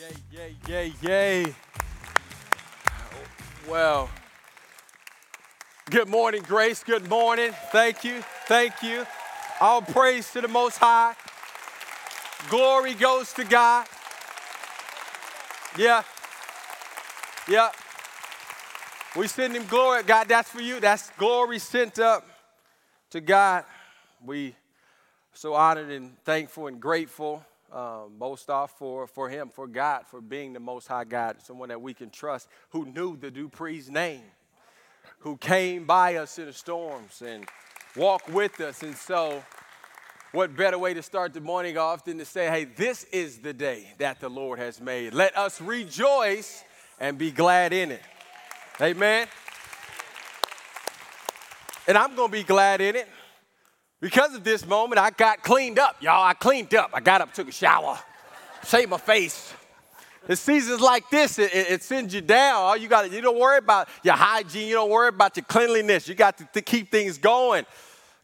Yay, yay, yay, yay. Well, good morning, Grace. Good morning. Thank you. Thank you. All praise to the Most High. Glory goes to God. Yeah. Yeah. We send him glory. God, that's for you. That's glory sent up to God. We so honored and thankful and grateful um, most off for, for him, for God, for being the most high God, someone that we can trust, who knew the Dupree's name, who came by us in the storms and walked with us. And so, what better way to start the morning off than to say, hey, this is the day that the Lord has made. Let us rejoice and be glad in it. Amen. And I'm going to be glad in it. Because of this moment, I got cleaned up, y'all. I cleaned up. I got up, took a shower, shaved my face. The seasons like this, it, it, it, sends you down. All you got, you don't worry about your hygiene. You don't worry about your cleanliness. You got to, to keep things going.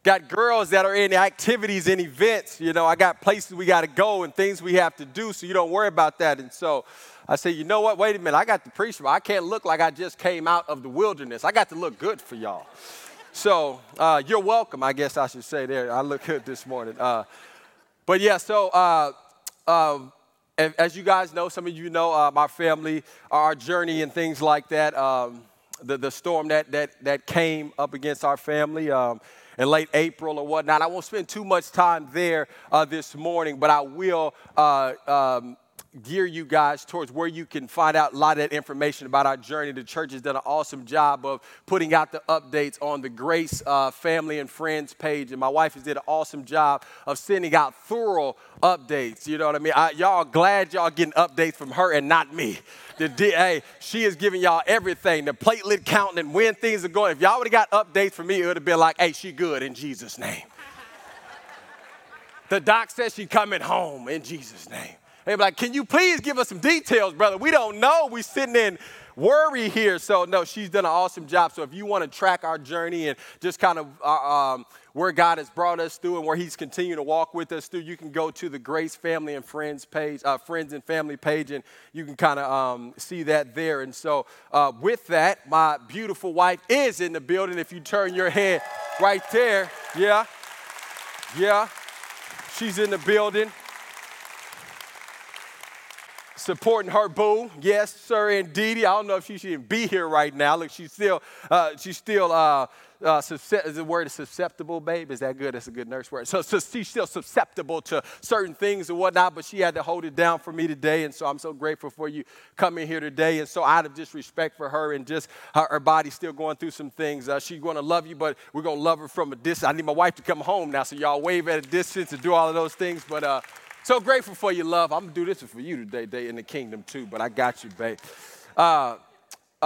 Got girls that are in activities and events. You know, I got places we got to go and things we have to do. So you don't worry about that. And so I say, you know what? Wait a minute. I got the preach. I can't look like I just came out of the wilderness. I got to look good for y'all. So uh, you're welcome, I guess I should say there. I look good this morning. Uh, but yeah, so uh, um, as you guys know, some of you know uh, my family, our journey and things like that, um, the, the storm that, that, that came up against our family. Um, in late April or whatnot. I won't spend too much time there uh, this morning, but I will uh, um, gear you guys towards where you can find out a lot of that information about our journey. The church has done an awesome job of putting out the updates on the Grace uh, Family and Friends page, and my wife has did an awesome job of sending out thorough updates. You know what I mean? I, y'all glad y'all getting updates from her and not me. The DA, she is giving y'all everything, the platelet counting and when things are going. If y'all would have got updates from me, it would have been like, hey, she good in Jesus' name. the doc says she coming home in Jesus' name. They be like, can you please give us some details, brother? We don't know. We're sitting in worry here. So no, she's done an awesome job. So if you want to track our journey and just kind of uh, um, where God has brought us through and where He's continuing to walk with us through, you can go to the Grace Family and Friends page, uh, Friends and Family page, and you can kind of um, see that there. And so uh, with that, my beautiful wife is in the building. If you turn your head right there, yeah, yeah, she's in the building supporting her boo. Yes, sir, indeed. I don't know if she should be here right now. Look, she's still, uh, she's still, uh, uh, is the word susceptible, babe? Is that good? That's a good nurse word. So, so she's still susceptible to certain things and whatnot, but she had to hold it down for me today. And so I'm so grateful for you coming here today. And so out of just respect for her and just her, her body still going through some things, uh, she's going to love you, but we're going to love her from a distance. I need my wife to come home now, so y'all wave at a distance and do all of those things. But uh, so grateful for your love. I'm gonna do this for you today, day in the kingdom too, but I got you, babe. Uh,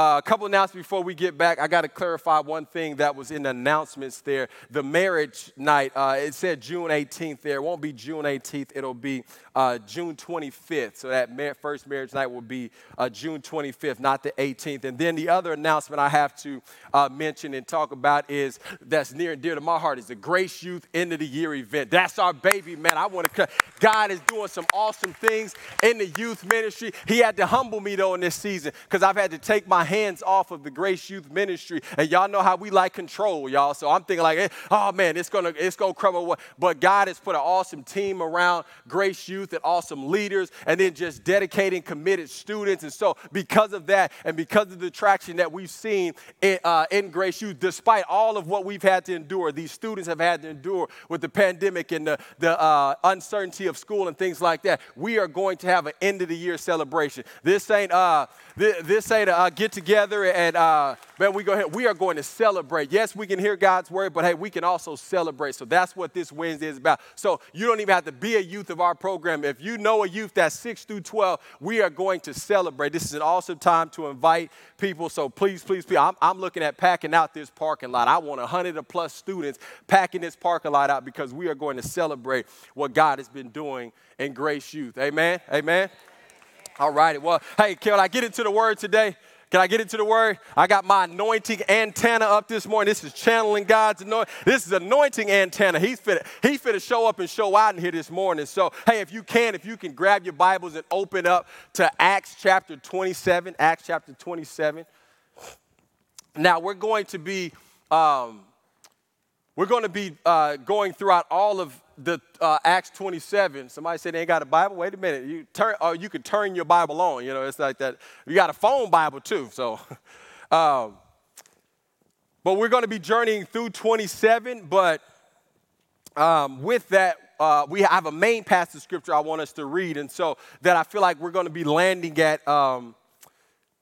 uh, a couple announcements before we get back. I got to clarify one thing that was in the announcements there. The marriage night, uh, it said June 18th there. It won't be June 18th, it'll be uh, June 25th. So that mar- first marriage night will be uh, June 25th, not the 18th. And then the other announcement I have to uh, mention and talk about is that's near and dear to my heart is the Grace Youth End of the Year event. That's our baby, man. I want to. God is doing some awesome things in the youth ministry. He had to humble me though in this season because I've had to take my hands off of the Grace Youth Ministry. And y'all know how we like control, y'all. So I'm thinking like, oh man, it's gonna it's gonna crumble. But God has put an awesome team around Grace Youth and awesome leaders, and then just dedicating, committed students. And so because of that, and because of the traction that we've seen in, uh, in Grace Youth, despite all of what we've had to endure, these students have had to endure with the pandemic and the, the uh, uncertainty of school and things like that, we are going to have an end of the year celebration. This ain't uh, this, this ain't a uh, get together and uh, man, we go ahead. We are going to celebrate. Yes, we can hear God's word, but hey, we can also celebrate. So that's what this Wednesday is about. So you don't even have to be a youth of our program. If you know a youth that's six through twelve, we are going to celebrate. This is an awesome time to invite people. So please, please, please. I'm, I'm looking at packing out this parking lot. I want hundred or plus students packing this parking lot out because we are going to celebrate what God has been doing in Grace Youth. Amen. Amen. All righty. Well, hey, can I get into the word today? Can I get into the word? I got my anointing antenna up this morning. This is channeling God's anointing. This is anointing antenna. He's fit. He fit to show up and show out in here this morning. So, hey, if you can, if you can grab your Bibles and open up to Acts chapter 27. Acts chapter 27. Now we're going to be um, we're going to be uh, going throughout all of the uh, Acts 27. Somebody said they ain't got a Bible. Wait a minute. You turn, or you could turn your Bible on. You know, it's like that. You got a phone Bible too. So, um, but we're going to be journeying through 27. But um, with that, uh, we have a main passage scripture I want us to read, and so that I feel like we're going to be landing at um,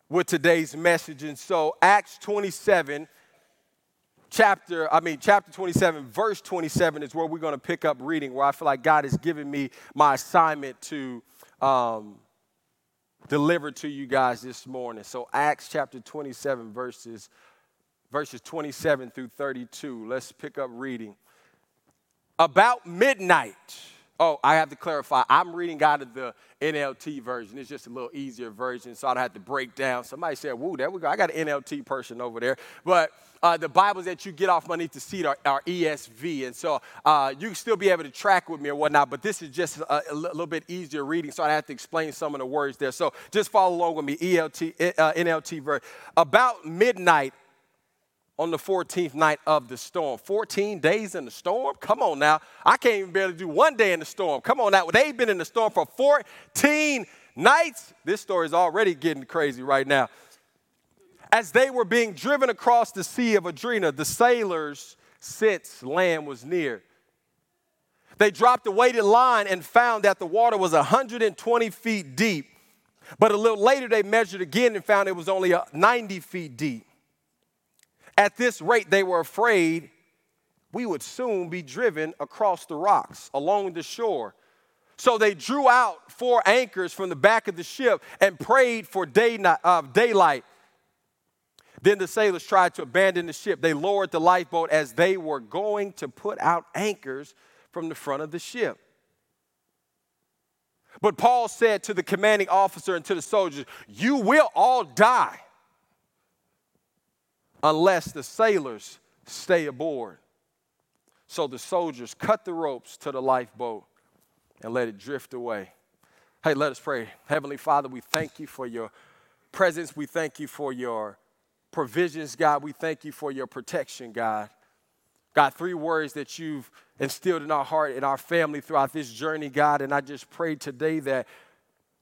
with today's message. And so, Acts 27 chapter, I mean, chapter 27, verse 27 is where we're going to pick up reading, where I feel like God has given me my assignment to um, deliver to you guys this morning. So, Acts chapter 27, verses, verses 27 through 32. Let's pick up reading. About midnight, Oh, I have to clarify. I'm reading out of the NLT version. It's just a little easier version, so I don't have to break down. Somebody said, "Woo, there we go." I got an NLT person over there, but uh, the Bibles that you get off underneath the seat are, are ESV, and so uh, you can still be able to track with me or whatnot. But this is just a, a little bit easier reading, so I have to explain some of the words there. So just follow along with me. ELT, uh, NLT version. About midnight on the 14th night of the storm. 14 days in the storm? Come on now. I can't even barely do one day in the storm. Come on now. They've been in the storm for 14 nights. This story is already getting crazy right now. As they were being driven across the Sea of Adria, the sailors since land was near. They dropped a weighted line and found that the water was 120 feet deep. But a little later, they measured again and found it was only 90 feet deep. At this rate, they were afraid we would soon be driven across the rocks along the shore. So they drew out four anchors from the back of the ship and prayed for day, uh, daylight. Then the sailors tried to abandon the ship. They lowered the lifeboat as they were going to put out anchors from the front of the ship. But Paul said to the commanding officer and to the soldiers, You will all die unless the sailors stay aboard. So the soldiers cut the ropes to the lifeboat and let it drift away. Hey, let us pray. Heavenly Father, we thank you for your presence. We thank you for your provisions, God. We thank you for your protection, God. God, three words that you've instilled in our heart, and our family throughout this journey, God. And I just pray today that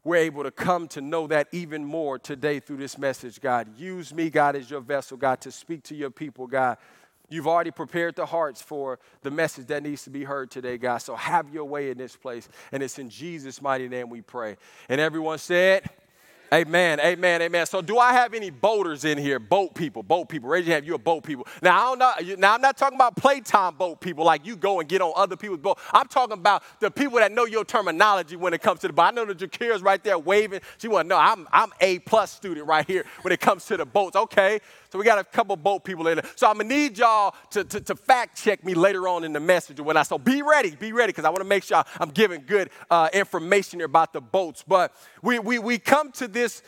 we're able to come to know that even more today through this message, God. Use me, God, as your vessel, God, to speak to your people, God. You've already prepared the hearts for the message that needs to be heard today, God. So have your way in this place. And it's in Jesus' mighty name we pray. And everyone said, Amen, amen, amen. So, do I have any boaters in here? Boat people, boat people. Raise your hand. You're a boat people. Now, I don't know. Now, I'm not talking about playtime boat people like you go and get on other people's boat. I'm talking about the people that know your terminology when it comes to the boat. I know the Jakira's right there waving. She want to know I'm I'm a plus student right here when it comes to the boats. Okay, so we got a couple boat people in there. So I'm gonna need y'all to, to, to fact check me later on in the message or when I. So be ready, be ready, because I want to make sure I'm giving good uh, information here about the boats. But we we we come to this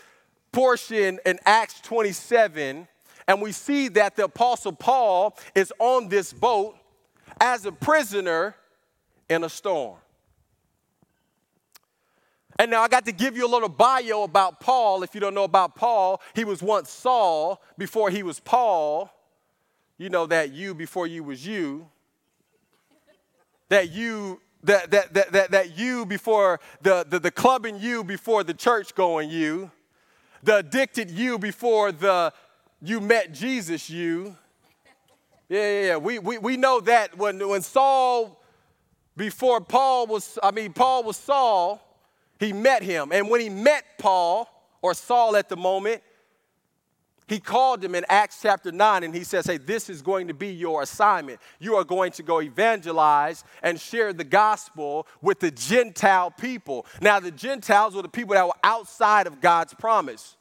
portion in Acts 27, and we see that the apostle Paul is on this boat as a prisoner in a storm. And now I got to give you a little bio about Paul. If you don't know about Paul, he was once Saul before he was Paul. You know that you before you was you. That you that that that that, that you before the, the the clubbing you before the church going you. The addicted you before the you met Jesus you. Yeah, yeah, yeah. We, we, we know that when, when Saul, before Paul was, I mean, Paul was Saul, he met him. And when he met Paul, or Saul at the moment, he called him in Acts chapter 9 and he says, Hey, this is going to be your assignment. You are going to go evangelize and share the gospel with the Gentile people. Now, the Gentiles were the people that were outside of God's promise.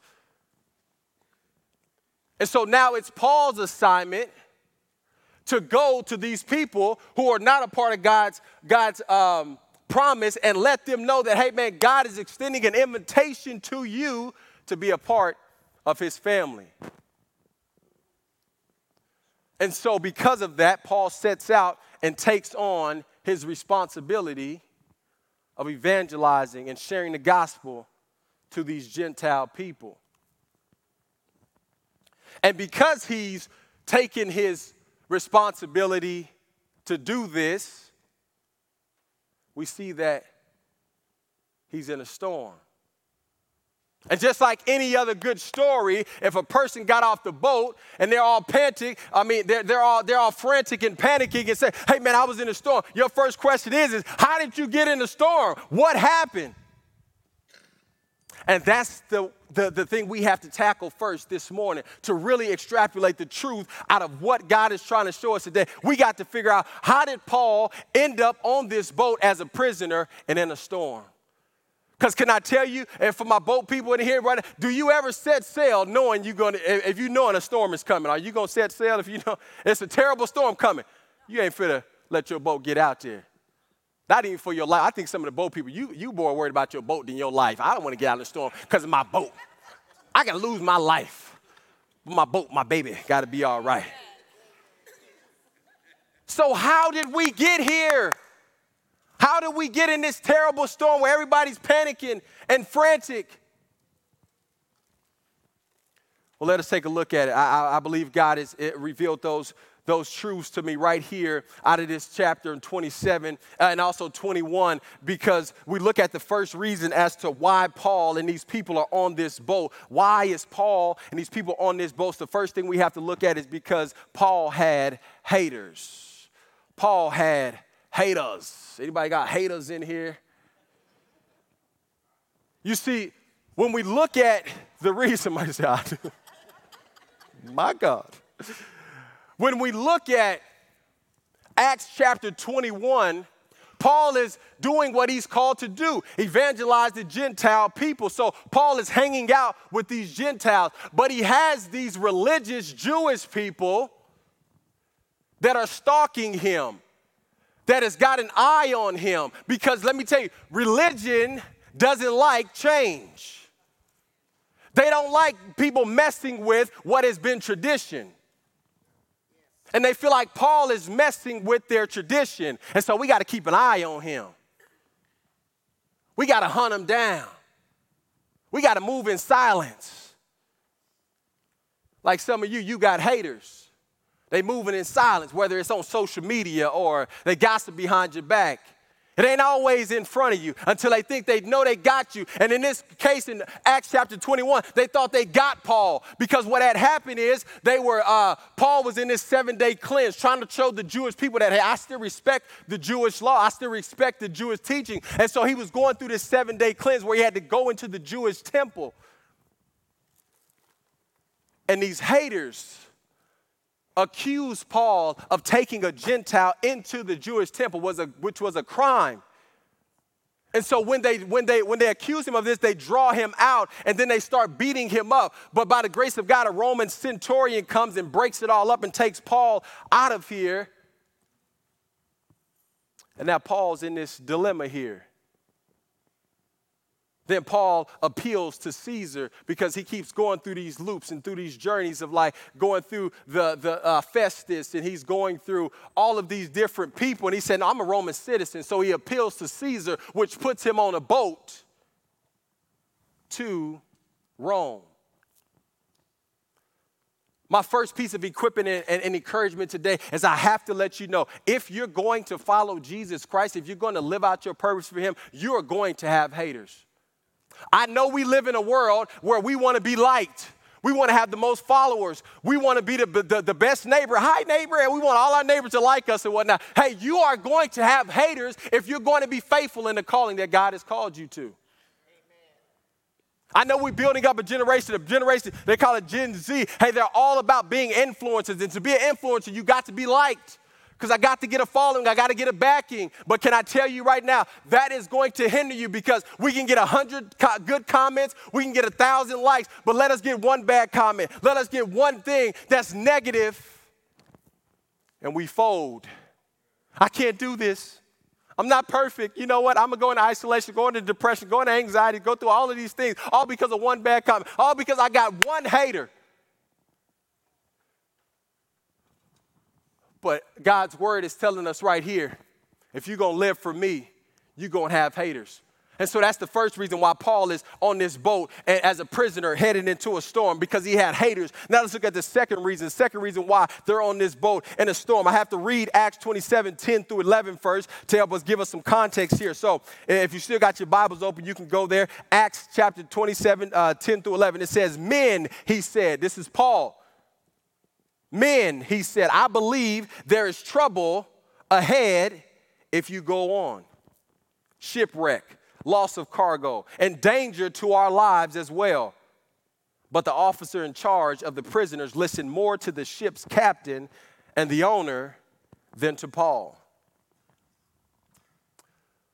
And so now it's Paul's assignment to go to these people who are not a part of God's, God's um, promise and let them know that, hey, man, God is extending an invitation to you to be a part of his family. And so, because of that, Paul sets out and takes on his responsibility of evangelizing and sharing the gospel to these Gentile people. And because he's taken his responsibility to do this, we see that he's in a storm. And just like any other good story, if a person got off the boat and they're all panic, I mean, they're, they're, all, they're all frantic and panicking and say, hey man, I was in a storm. Your first question is, is how did you get in the storm? What happened? And that's the, the, the thing we have to tackle first this morning to really extrapolate the truth out of what God is trying to show us today. We got to figure out how did Paul end up on this boat as a prisoner and in a storm? Because can I tell you, and for my boat people in here, right, do you ever set sail knowing you're to, if you knowing a storm is coming, are you to set sail if you know it's a terrible storm coming? You ain't fit to let your boat get out there. Not even for your life. I think some of the boat people, you, you more worried about your boat than your life. I don't want to get out in the storm because of my boat. I can lose my life. But My boat, my baby, got to be all right. So, how did we get here? How did we get in this terrible storm where everybody's panicking and frantic? Well, let us take a look at it. I, I believe God has revealed those, those truths to me right here out of this chapter in 27 uh, and also 21 because we look at the first reason as to why Paul and these people are on this boat. Why is Paul and these people on this boat? The first thing we have to look at is because Paul had haters. Paul had haters. Anybody got haters in here? You see, when we look at the reason, my God, my God, when we look at Acts chapter 21, Paul is doing what he's called to do evangelize the Gentile people. So Paul is hanging out with these Gentiles, but he has these religious Jewish people that are stalking him that has got an eye on him. Because let me tell you, religion doesn't like change. They don't like people messing with what has been tradition. And they feel like Paul is messing with their tradition. And so we got to keep an eye on him. We got to hunt him down. We got to move in silence. Like some of you, you got haters. They moving in silence, whether it's on social media or they gossip behind your back. It ain't always in front of you until they think they know they got you. And in this case, in Acts chapter 21, they thought they got Paul because what had happened is they were, uh, Paul was in this seven day cleanse trying to show the Jewish people that, hey, I still respect the Jewish law, I still respect the Jewish teaching. And so he was going through this seven day cleanse where he had to go into the Jewish temple. And these haters, accused Paul of taking a Gentile into the Jewish temple, was a, which was a crime. And so when they when they when they accuse him of this, they draw him out and then they start beating him up. But by the grace of God, a Roman centurion comes and breaks it all up and takes Paul out of here. And now Paul's in this dilemma here. Then Paul appeals to Caesar because he keeps going through these loops and through these journeys of like going through the, the uh, Festus and he's going through all of these different people. And he said, no, I'm a Roman citizen. So he appeals to Caesar, which puts him on a boat to Rome. My first piece of equipment and, and, and, encouragement today is I have to let you know if you're going to follow Jesus Christ, if you're going to live out your purpose for Him, you are going to have haters. I know we live in a world where we want to be liked. We want to have the most followers. We want to be the, the, the, best neighbor. Hi, neighbor. And we want all our neighbors to like us and whatnot. Hey, you are going to have haters if you're going to be faithful in the calling that God has called you to. I know we're building up a generation, a generation, they call it Gen Z. Hey, they're all about being influencers. And to be an influencer, you got to be liked because I got to get a following, I got to get a backing. But can I tell you right now, that is going to hinder you because we can get a hundred co- good comments, we can get a thousand likes, but let us get one bad comment. Let us get one thing that's negative, and we fold. I can't do this. I'm not perfect. You know what? I'm going to go into isolation, go into depression, go into anxiety, go through all of these things, all because of one bad comment, all because I got one hater. But God's word is telling us right here if you're to live for me, you're to have haters. And so that's the first reason why Paul is on this boat as a prisoner headed into a storm because he had haters. Now let's look at the second reason. Second reason why they're on this boat in a storm. I have to read Acts 27 10 through 11 first to help us give us some context here. So if you still got your Bibles open, you can go there. Acts chapter 27 uh, 10 through 11. It says, Men, he said, this is Paul. Men, he said, I believe there is trouble ahead if you go on. Shipwreck loss of cargo, and danger to our lives as well. But the officer in charge of the prisoners listened more to the ship's captain and the owner than to Paul.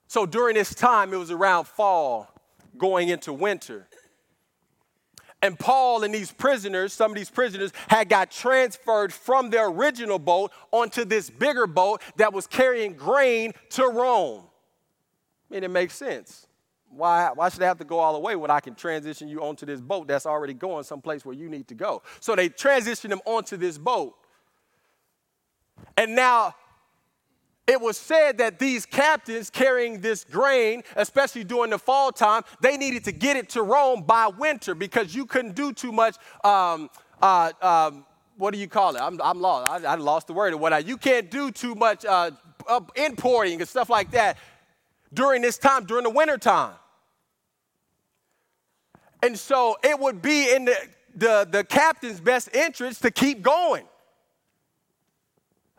So during this time, it was around fall, going into winter. And Paul and these prisoners, some of these prisoners, had got transferred from their original boat onto this bigger boat that was carrying grain to Rome. I mean, it makes sense. Why, why should I have to go all the way when I can transition you onto this boat that's already going someplace where you need to go? So they transitioned them onto this boat. And now it was said that these captains carrying this grain, especially during the fall time, they needed to get it to Rome by winter because you couldn't do too much. Um, uh, um, what do you call it? I'm, I'm lost. I, I, lost the word. What I, you can't do too much uh, importing and stuff like that during this time, during the winter time. And so it would be in the, the, the captain's best interest to keep going.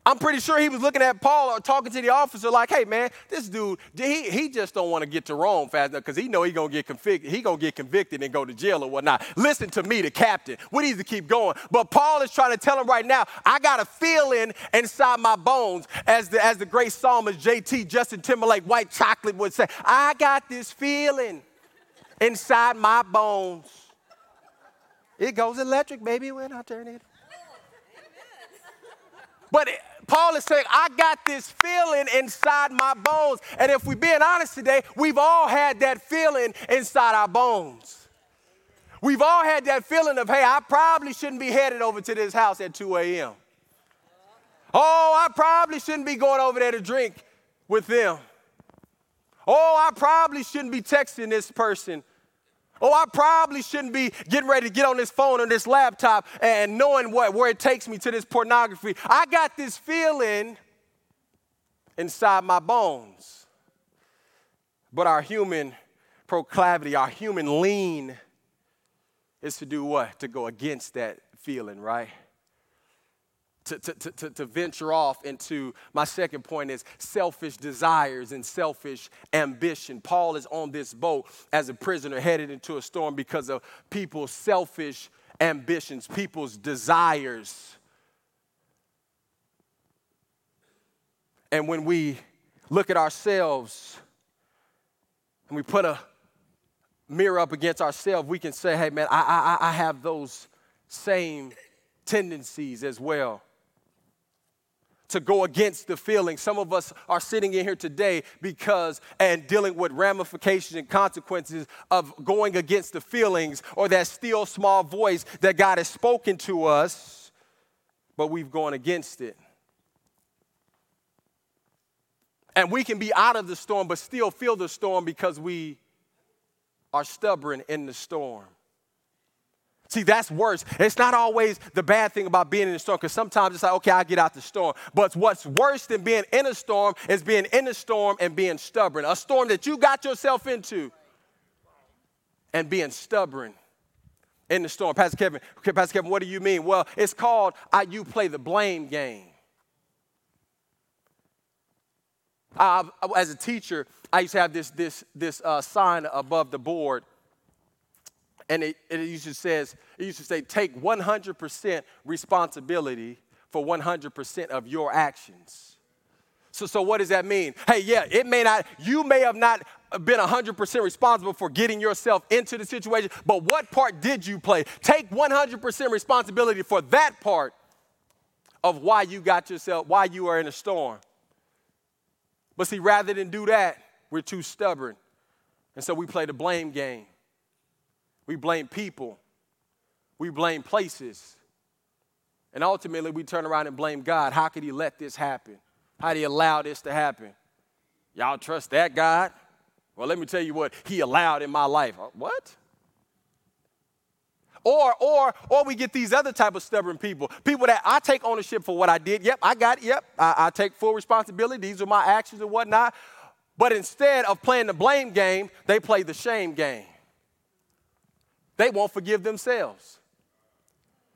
I'm pretty sure he was looking at Paul or talking to the officer like, hey man, this dude, he, he just don't want to get to Rome fast enough because he know he gonna get convicted, he gonna get convicted and go to jail or whatnot. Listen to me, the captain. We need to keep going. But Paul is trying to tell him right now, I got a feeling inside my bones, as the as the great psalmist JT Justin Timberlake White Chocolate would say, I got this feeling inside my bones. It goes electric, baby, when I turn it. But it, Paul is saying, I got this feeling inside my bones. And if we're being honest today, we've all had that feeling inside our bones. We've all had that feeling of, hey, I probably shouldn't be headed over to this house at 2 a.m. Oh, I probably shouldn't be going over there to drink with them. Oh, I probably shouldn't be texting this person Oh, I probably shouldn't be getting ready to get on this phone or this laptop and knowing what, where it takes me to this pornography. I got this feeling inside my bones. But our human proclivity, our human lean is to do what? To go against that feeling, right? To, to, to, to venture off into my second point is selfish desires and selfish ambition. Paul is on this boat as a prisoner headed into a storm because of people's selfish ambitions, people's desires. And when we look at ourselves and we put a mirror up against ourselves, we can say, hey, man, I, I, I have those same tendencies as well to go against the feeling. Some of us are sitting in here today because and dealing with ramifications and consequences of going against the feelings or that still small voice that God has spoken to us, but we've gone against it. And we can be out of the storm, but still feel the storm because we are stubborn in the storm. See, that's worse. It's not always the bad thing about being in a storm because sometimes it's like, okay, I'll get out the storm. But what's worse than being in a storm is being in a storm and being stubborn. A storm that you got yourself into and being stubborn in the storm. Pastor Kevin, Pastor Kevin, what do you mean? Well, it's called I, you play the blame game. Uh, as a teacher, I used to have this, this, this uh, sign above the board and it, it used to says it used to say take 100% responsibility for 100% of your actions so, so what does that mean hey yeah it may not you may have not been 100% responsible for getting yourself into the situation but what part did you play take 100% responsibility for that part of why you got yourself why you are in a storm But see, rather than do that, we're too stubborn. And so we play the blame game. We blame people. We blame places. And ultimately, we turn around and blame God. How could He let this happen? How did He allow this to happen? Y'all trust that God? Well, let me tell you what He allowed in my life. Uh, what? Or, or, or we get these other type of stubborn people. People that I take ownership for what I did. Yep, I got it. Yep, I, I take full responsibility. These are my actions and whatnot. But instead of playing the blame game, they play the shame game. They won't forgive themselves.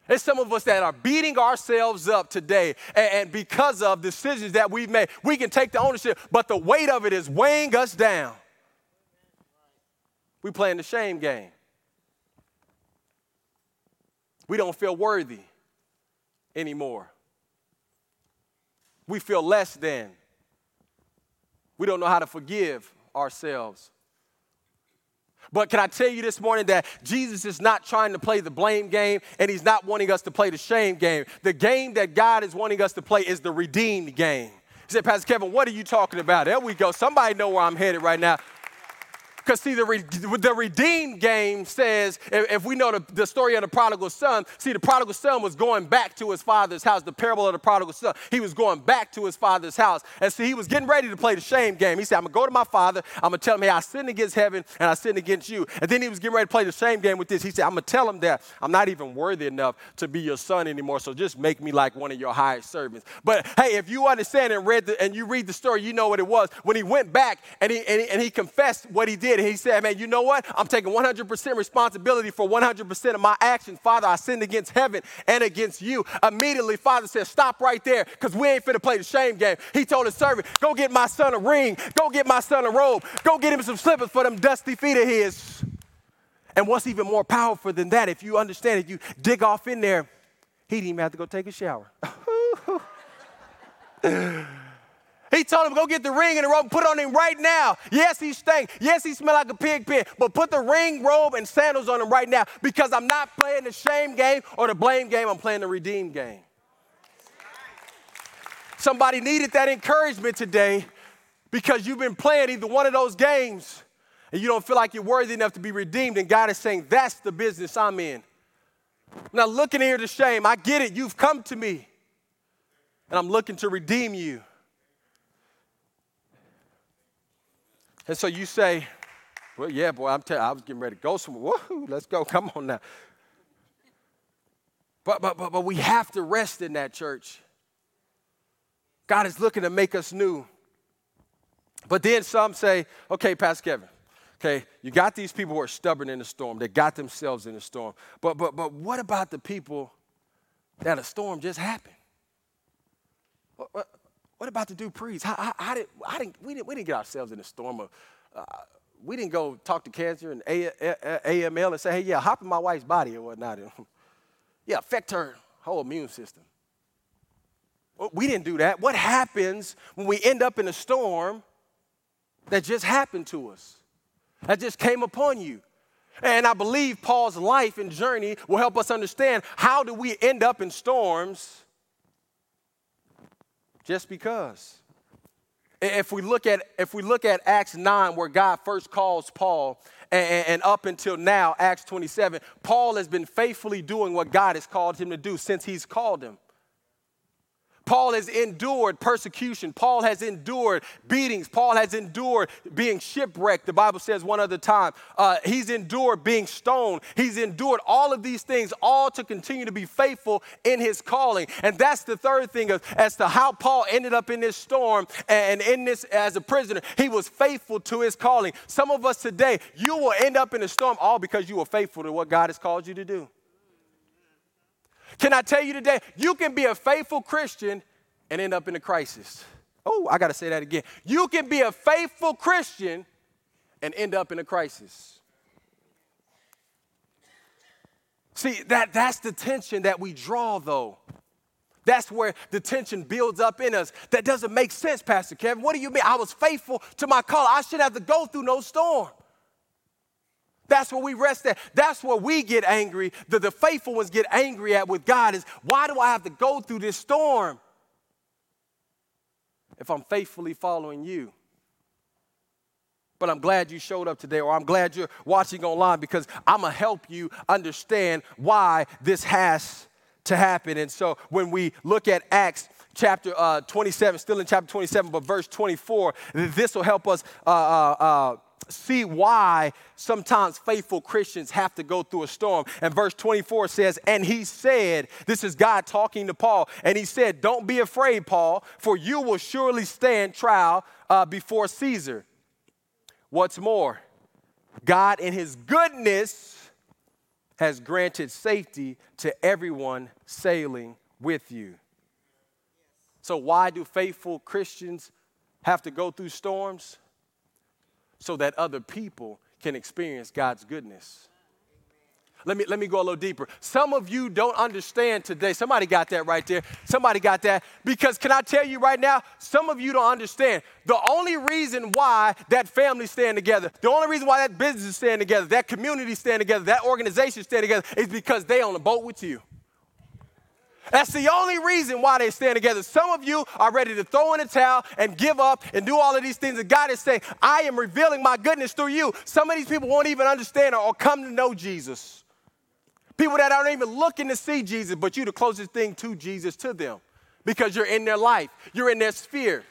There's some of us that are beating ourselves up today, and, and, because of decisions that we've made, we can take the ownership, but the weight of it is weighing us down. We playing the shame game. We don't feel worthy anymore. We feel less than. We don't know how to forgive ourselves. But can I tell you this morning that Jesus is not trying to play the blame game and he's not wanting us to play the shame game. The game that God is wanting us to play is the redeemed game. He said, Pastor Kevin, what are you talking about? There we go. Somebody know where I'm headed right now. Because, see, the, re- the redeemed game says, if, if we know the, the, story of the prodigal son, see, the prodigal son was going back to his father's house, the parable of the prodigal son. He was going back to his father's house. And see, he was getting ready to play the shame game. He said, I'm going to go to my father. I'm going to tell him, hey, I sinned against heaven and I sinned against you. And then he was getting ready to play the shame game with this. He said, I'm going to tell him that I'm not even worthy enough to be your son anymore. So just make me like one of your hired servants. But hey, if you understand and read the, and you read the story, you know what it was. When he went back and he, and he, and he confessed what he did, and he said, Man, you know what? I'm taking 100% responsibility for 100% of my actions. Father, I sinned against heaven and against you. Immediately, Father said, Stop right there because we ain't finna play the shame game. He told his servant, Go get my son a ring. Go get my son a robe. Go get him some slippers for them dusty feet of his. And what's even more powerful than that, if you understand it, you dig off in there, he didn't even have to go take a shower. He told him, go get the ring and the robe put on him right now. Yes, he stank. Yes, he smelled like a pig pen. But put the ring, robe, and sandals on him right now because I'm not playing the shame game or the blame game. I'm playing the redeem game. Somebody needed that encouragement today because you've been playing either one of those games and you don't feel like you're worthy enough to be redeemed. And God is saying, that's the business I'm in. Now, looking here to shame, I get it. You've come to me and I'm looking to redeem you. And so you say, well, yeah, boy, I'm telling I was getting ready to go somewhere. Woohoo, let's go. Come on now. But, but, but, but we have to rest in that church. God is looking to make us new. But then some say, okay, Pastor Kevin, okay, you got these people who are stubborn in the storm. They got themselves in the storm. But, but, but what about the people that a storm just happened? What, what, what about the Duprees? How, how, how, did, how didn't, we, didn't, we didn't get ourselves in a storm of, uh, we didn't go talk to cancer and AML and say, hey, yeah, hop in my wife's body or whatnot. yeah, affect her whole immune system. We didn't do that. What happens when we end up in a storm that just happened to us, that just came upon you? And I believe Paul's life and journey will help us understand how do we end up in storms just because. If we look at if we look at Acts 9 where God first calls Paul and, and, up until now Acts 27 Paul has been faithfully doing what God has called him to do since he's called him. Paul has endured persecution. Paul has endured beatings. Paul has endured being shipwrecked. The Bible says one other time. Uh, he's endured being stoned. He's endured all of these things, all to continue to be faithful in his calling. And that's the third thing of, as to how Paul ended up in this storm and in this as a prisoner. He was faithful to his calling. Some of us today, you will end up in a storm all because you were faithful to what God has called you to do. Can I tell you today, you can be a faithful Christian and end up in a crisis. Oh, I got to say that again. You can be a faithful Christian and end up in a crisis. See, that, that's the tension that we draw, though. That's where the tension builds up in us. That doesn't make sense, Pastor Kevin. What do you mean? I was faithful to my call. I shouldn't have to go through no storm. That's where we rest at. That's where we get angry. The, the faithful ones get angry at with God is why do I have to go through this storm? if I'm faithfully following you. But I'm glad you showed up today, or I'm glad you're watching online because I'm gonna help you understand why this has to happen. And so when we look at Acts chapter uh, 27, still in chapter 27, but verse 24, this will help us uh, uh, uh, see why sometimes faithful Christians have to go through a storm. And verse 24 says, And he said, This is God talking to Paul, and he said, Don't be afraid, Paul, for you will surely stand trial uh, before Caesar. What's more, God in his goodness has granted safety to everyone sailing with you. So, why do faithful Christians have to go through storms? So that other people can experience God's goodness. Let me, let me go a little deeper. Some of you don't understand today. Somebody got that right there. Somebody got that. Because can I tell you right now, some of you don't understand. The only reason why that family stand together, the only reason why that business is stand together, that community stand together, that organization stand together is because they on a boat with you. That's the only reason why they stand together. Some of you are ready to throw in the towel and give up and do all of these things. And God is saying, I am revealing my goodness through you. Some of these people won't even understand or, or come to know Jesus. People that aren't even looking to see Jesus, but you're the closest thing to Jesus to them because you're in their life, you're in their sphere.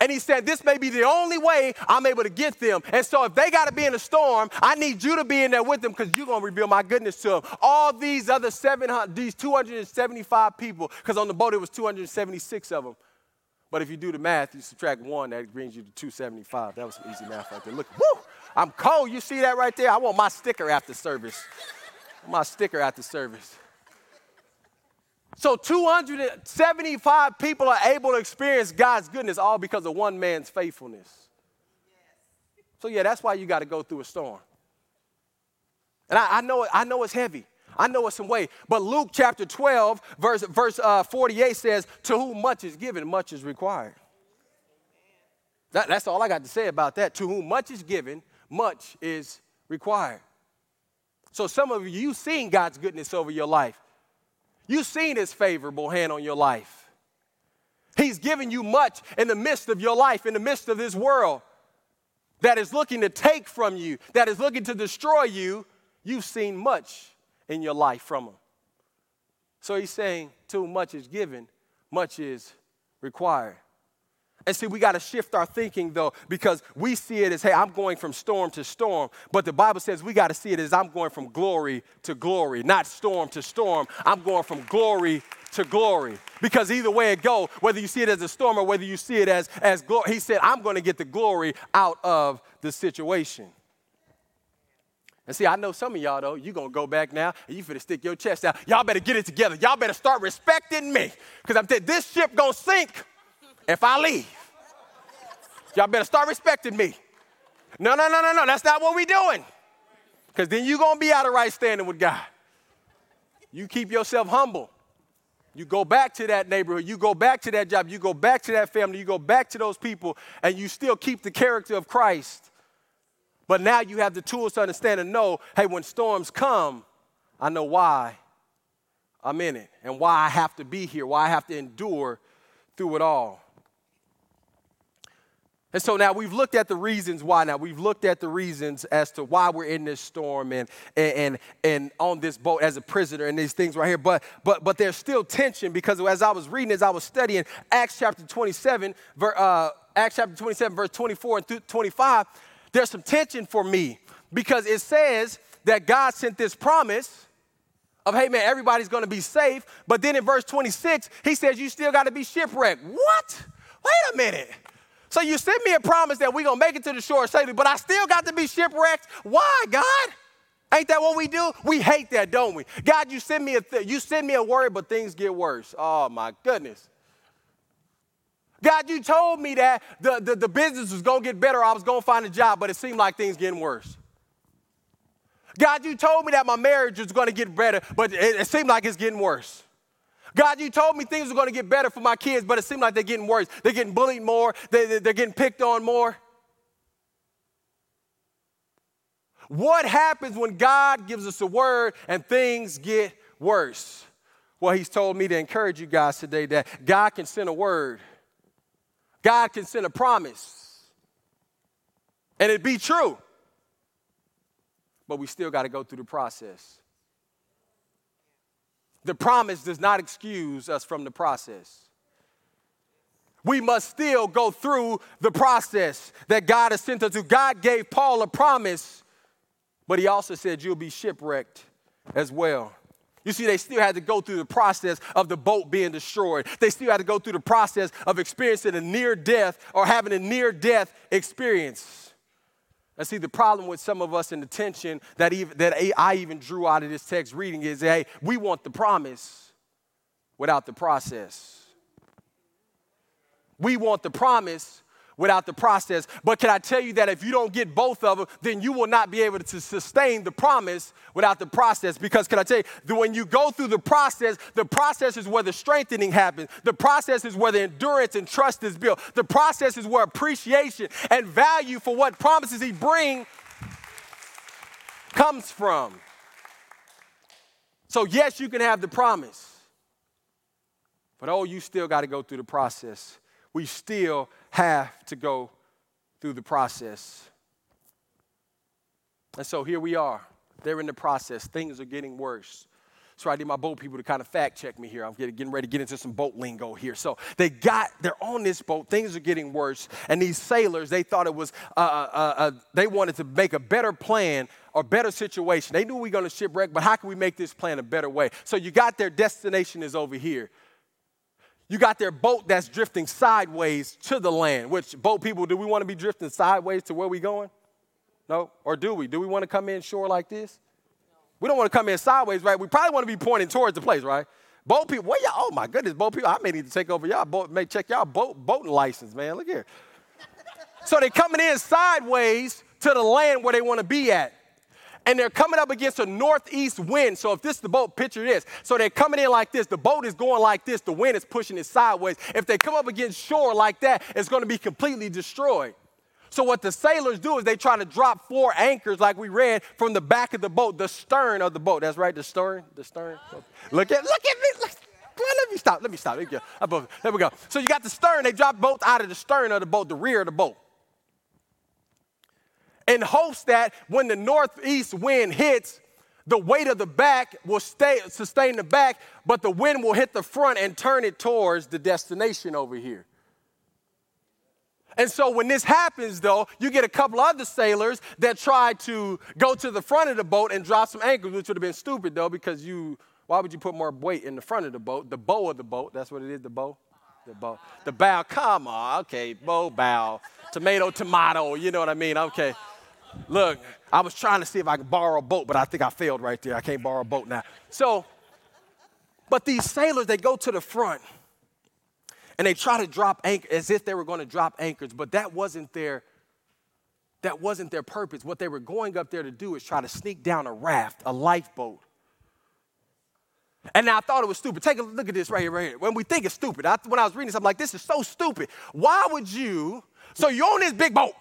And he said, This may be the only way I'm able to get them. And so, if they got to be in a storm, I need you to be in there with them because you're going to reveal my goodness to them. All these other 700, these 275 people, because on the boat it was 276 of them. But if you do the math, you subtract one, that brings you to 275. That was some easy math right there. Look, woo! I'm cold. You see that right there? I want my sticker after service. my sticker after service. So 275 people are able to experience God's goodness all because of one man's faithfulness. So yeah, that's why you got to go through a storm. And I, I, know, I know it's heavy. I know it's some weight. But Luke chapter 12, verse, verse uh, 48 says, To whom much is given, much is required. That, that's all I got to say about that. To whom much is given, much is required. So some of you, you've seen God's goodness over your life. You've seen his favorable hand on your life. He's given you much in the midst of your life, in the midst of this world that is looking to take from you, that is looking to destroy you. You've seen much in your life from him. So he's saying, too much is given, much is required. And see, we got to shift our thinking though, because we see it as, hey, I'm going from storm to storm. But the Bible says we got to see it as I'm going from glory to glory, not storm to storm. I'm going from glory to glory. Because either way it go, whether you see it as a storm or whether you see it as, as glory, he said, I'm going to get the glory out of the situation. And see, I know some of y'all though, you're gonna go back now and you finna stick your chest out. Y'all better get it together. Y'all better start respecting me. Because I'm telling this ship gonna sink if I leave. Y'all better start respecting me. No, no, no, no, no. That's not what we're doing. Because then you're going to be out of right standing with God. You keep yourself humble. You go back to that neighborhood, you go back to that job, you go back to that family, you go back to those people, and you still keep the character of Christ. But now you have the tools to understand and know hey, when storms come, I know why I'm in it and why I have to be here, why I have to endure through it all. And so now we've looked at the reasons why. Now we've looked at the reasons as to why we're in this storm and, and, and on this boat as a prisoner and these things right here. But, but, but there's still tension because as I was reading, as I was studying Acts chapter 27, uh, Acts chapter 27, verse 24 and 25, there's some tension for me because it says that God sent this promise of, hey man, everybody's gonna be safe. But then in verse 26, he says, you still gotta be shipwrecked. What? Wait a minute. So you sent me a promise that we're gonna make it to the shore safely, but I still got to be shipwrecked. Why, God? Ain't that what we do? We hate that, don't we? God, you send me a th- you send me a worry, but things get worse. Oh my goodness. God, you told me that the, the, the business was gonna get better, I was gonna find a job, but it seemed like things getting worse. God, you told me that my marriage was gonna get better, but it, it seemed like it's getting worse. God, you told me things were going to get better for my kids, but it seemed like they're getting worse. They're getting bullied more, they, they're getting picked on more. What happens when God gives us a word and things get worse? Well, he's told me to encourage you guys today that God can send a word, God can send a promise, and it be true. But we still got to go through the process. The promise does not excuse us from the process. We must still go through the process that God has sent us to. God gave Paul a promise, but he also said, You'll be shipwrecked as well. You see, they still had to go through the process of the boat being destroyed. They still had to go through the process of experiencing a near death or having a near death experience. And see, the problem with some of us in the tension that, even, that I even drew out of this text reading is hey, we want the promise without the process. We want the promise without the process. But can I tell you that if you don't get both of them, then you will not be able to sustain the promise without the process. Because can I tell you that when you go through the process, the process is where the strengthening happens. The process is where the endurance and trust is built. The process is where appreciation and value for what promises he bring comes from. So yes, you can have the promise. But oh, you still got to go through the process we still have to go through the process. And so here we are. They're in the process. Things are getting worse. So I need my boat people to kind of fact check me here. I'm getting, ready to get into some boat lingo here. So they got, they're on this boat. Things are getting worse. And these sailors, they thought it was, uh, uh, uh, uh they wanted to make a better plan or better situation. They knew we were going to shipwreck, but how can we make this plan a better way? So you got their destination is over here. You got their boat that's drifting sideways to the land, which boat people, do we want to be drifting sideways to where we going? No? Or do we? Do we want to come in shore like this? We don't want to come in sideways, right? We probably want to be pointing towards the place, right? Boat people, well, y'all, oh my goodness, boat people, I may need to take over y'all boat, may check y'all boat boating license, man. Look here. so they're coming in sideways to the land where they want to be at and they're coming up against a northeast wind. So if this is the boat, picture this. So they're coming in like this. The boat is going like this. The wind is pushing it sideways. If they come up against shore like that, it's going to be completely destroyed. So what the sailors do is they try to drop four anchors, like we read, from the back of the boat, the stern of the boat. That's right, the stern, the stern. Look at, look at me. Look. let me stop. Let me stop. There we go. So you got the stern. They drop boats out of the stern of the boat, the rear of the boat in hopes that when the northeast wind hits, the weight of the back will stay, sustain the back, but the wind will hit the front and turn it towards the destination over here. And so when this happens, though, you get a couple other sailors that try to go to the front of the boat and drop some anchors, which would have been stupid, though, because you, why would you put more weight in the front of the boat? The bow of the boat, that's what it is, the bow. The bow. The bow, come on, okay, bow, bow. Tomato, tomato, you know what I mean? Okay. Look, I was trying to see if I could borrow a boat, but I think I failed right there. I can't borrow a boat now. So, but these sailors, they go to the front and they try to drop anchor as if they were going to drop anchors, but that wasn't their that wasn't their purpose. What they were going up there to do is try to sneak down a raft, a lifeboat. And now I thought it was stupid. Take a look at this right here, right here. When we think it's stupid, I, when I was reading this, I'm like, this is so stupid. Why would you? So you're on this big boat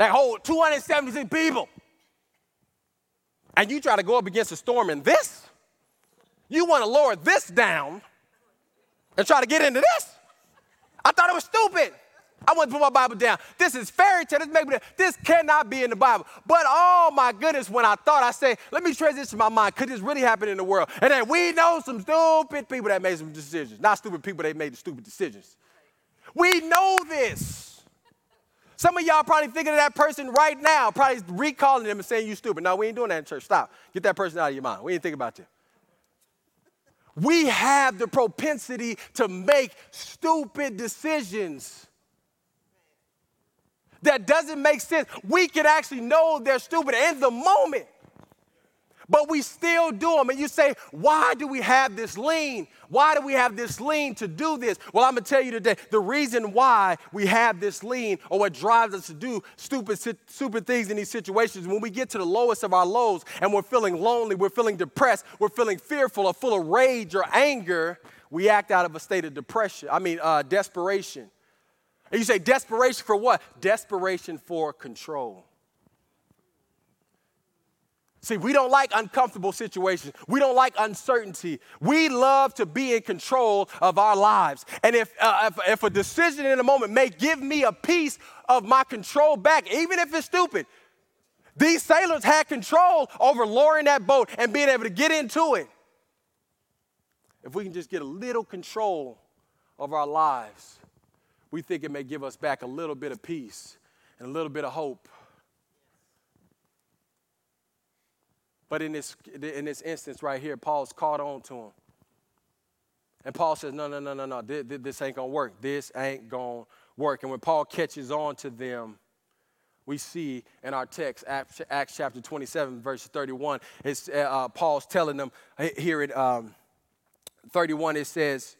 that hold 276 people. And you try to go up against a storm in this? You want to lower this down and try to get into this? I thought it was stupid. I want to put my Bible down. This is fairy tale. This, maybe, this cannot be in the Bible. But oh my goodness, when I thought, I said, let me transition my mind. Could this really happen in the world? And then we know some stupid people that made some decisions. Not stupid people, they made the stupid decisions. We know this. Some of y'all probably thinking of that person right now, probably recalling them and saying you stupid. No, we ain't doing that in church. Stop. Get that person out of your mind. We ain't thinking about you. We have the propensity to make stupid decisions that doesn't make sense. We can actually know they're stupid in the moment but we still do them. And you say, why do we have this lean? Why do we have this lean to do this? Well, I'm going to tell you today the reason why we have this lean or what drives us to do stupid, stupid things in these situations, when we get to the lowest of our lows and we're feeling lonely, we're feeling depressed, we're feeling fearful or full of rage or anger, we act out of a state of depression, I mean, uh, desperation. And you say, desperation for what? Desperation for control. See, we don't like uncomfortable situations. We don't like uncertainty. We love to be in control of our lives. And if, uh, if, if, a decision in a moment may give me a piece of my control back, even if it's stupid, these sailors had control over lowering that boat and being able to get into it. If we can just get a little control of our lives, we think it may give us back a little bit of peace and a little bit of hope. But in this, in this instance right here, Paul's caught on to him. And Paul says, No, no, no, no, no, this, this ain't gonna work. This ain't gonna work. And when Paul catches on to them, we see in our text, Acts chapter 27, verse 31, it's, uh, Paul's telling them here in um, 31, it says,